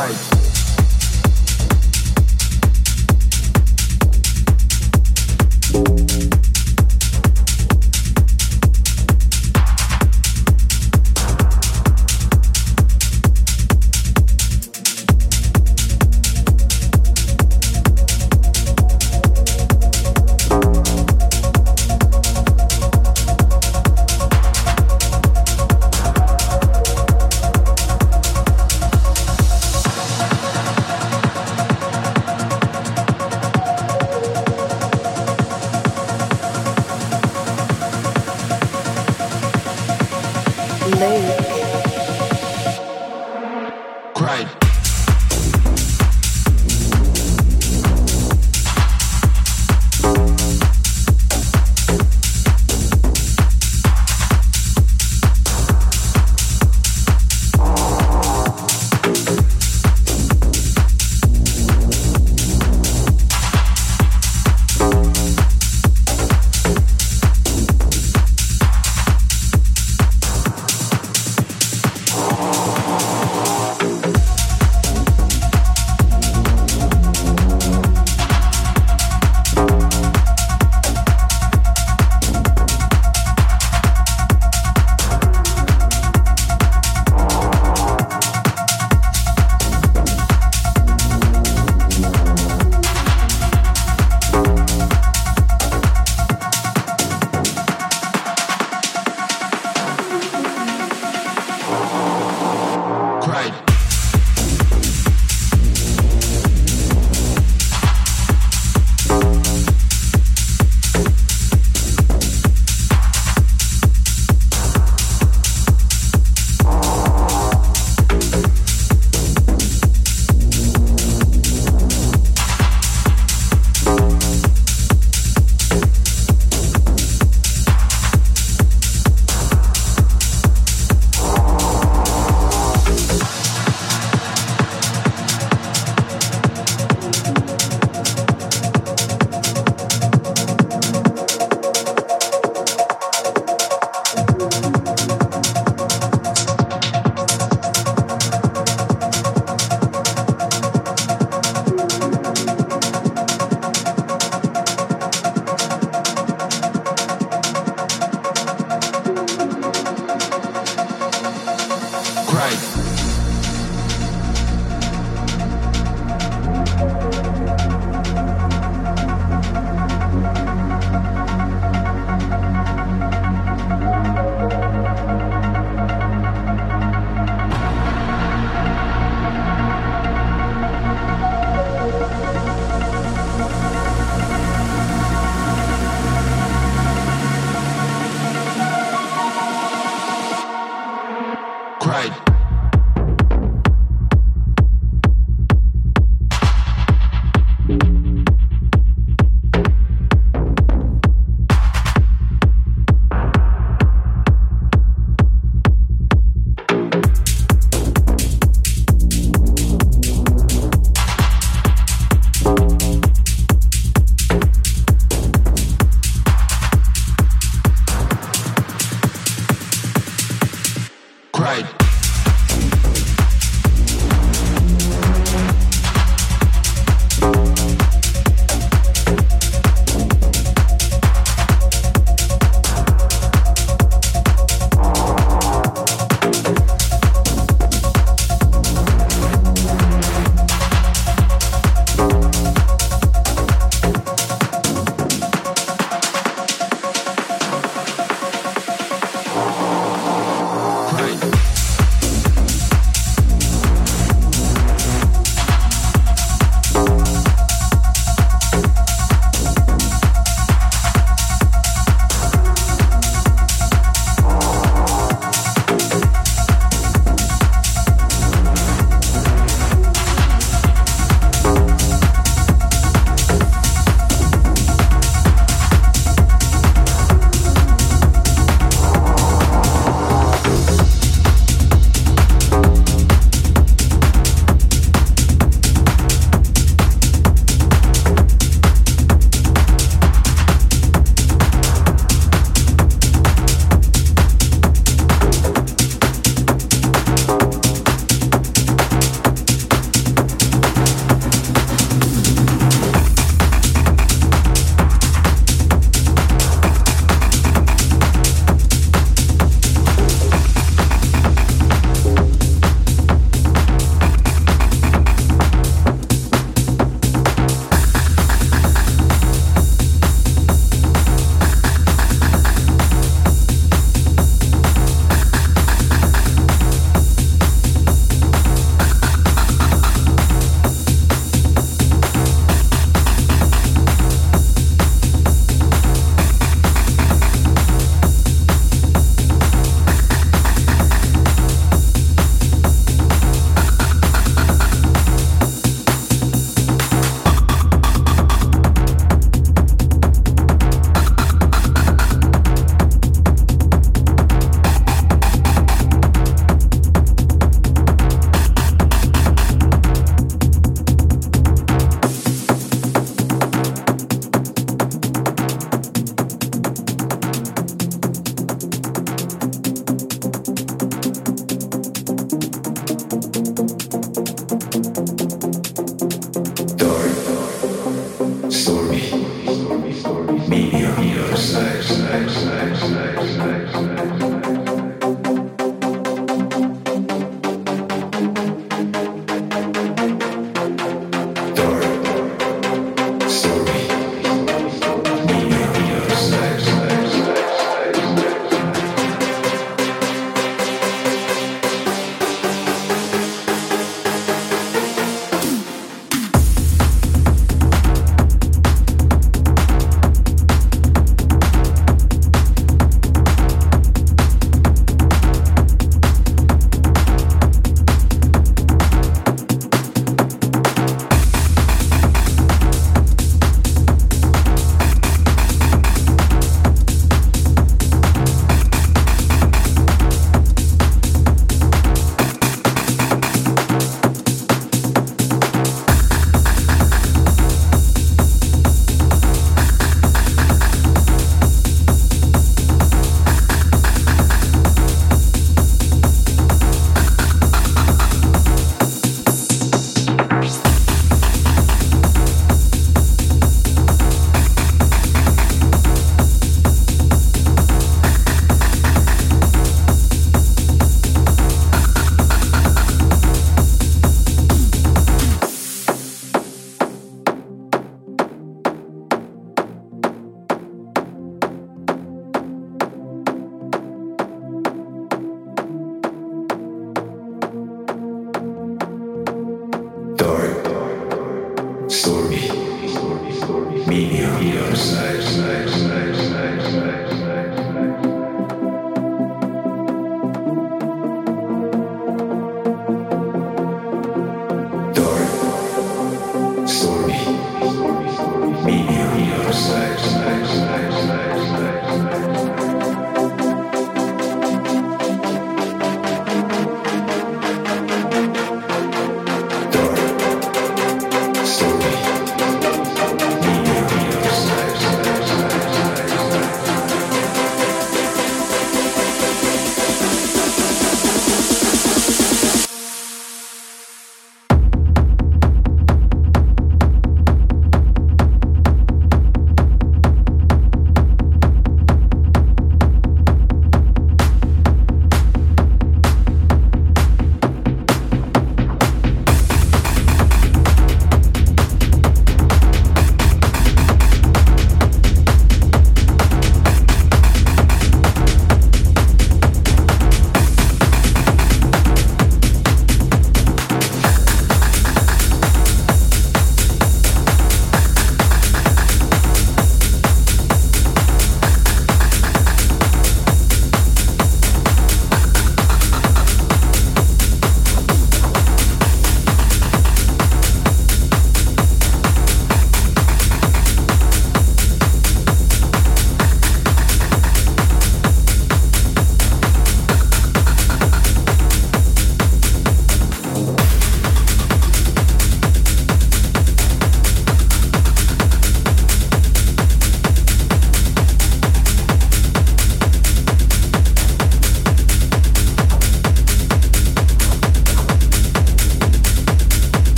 right.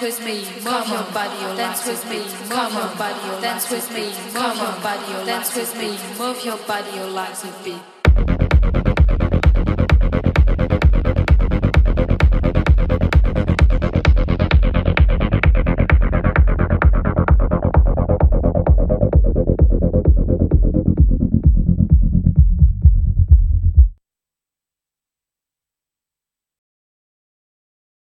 Dance with me, move your body, dance with me, move your body, dance with me, move your body, dance with me, move your body, your legs a beat.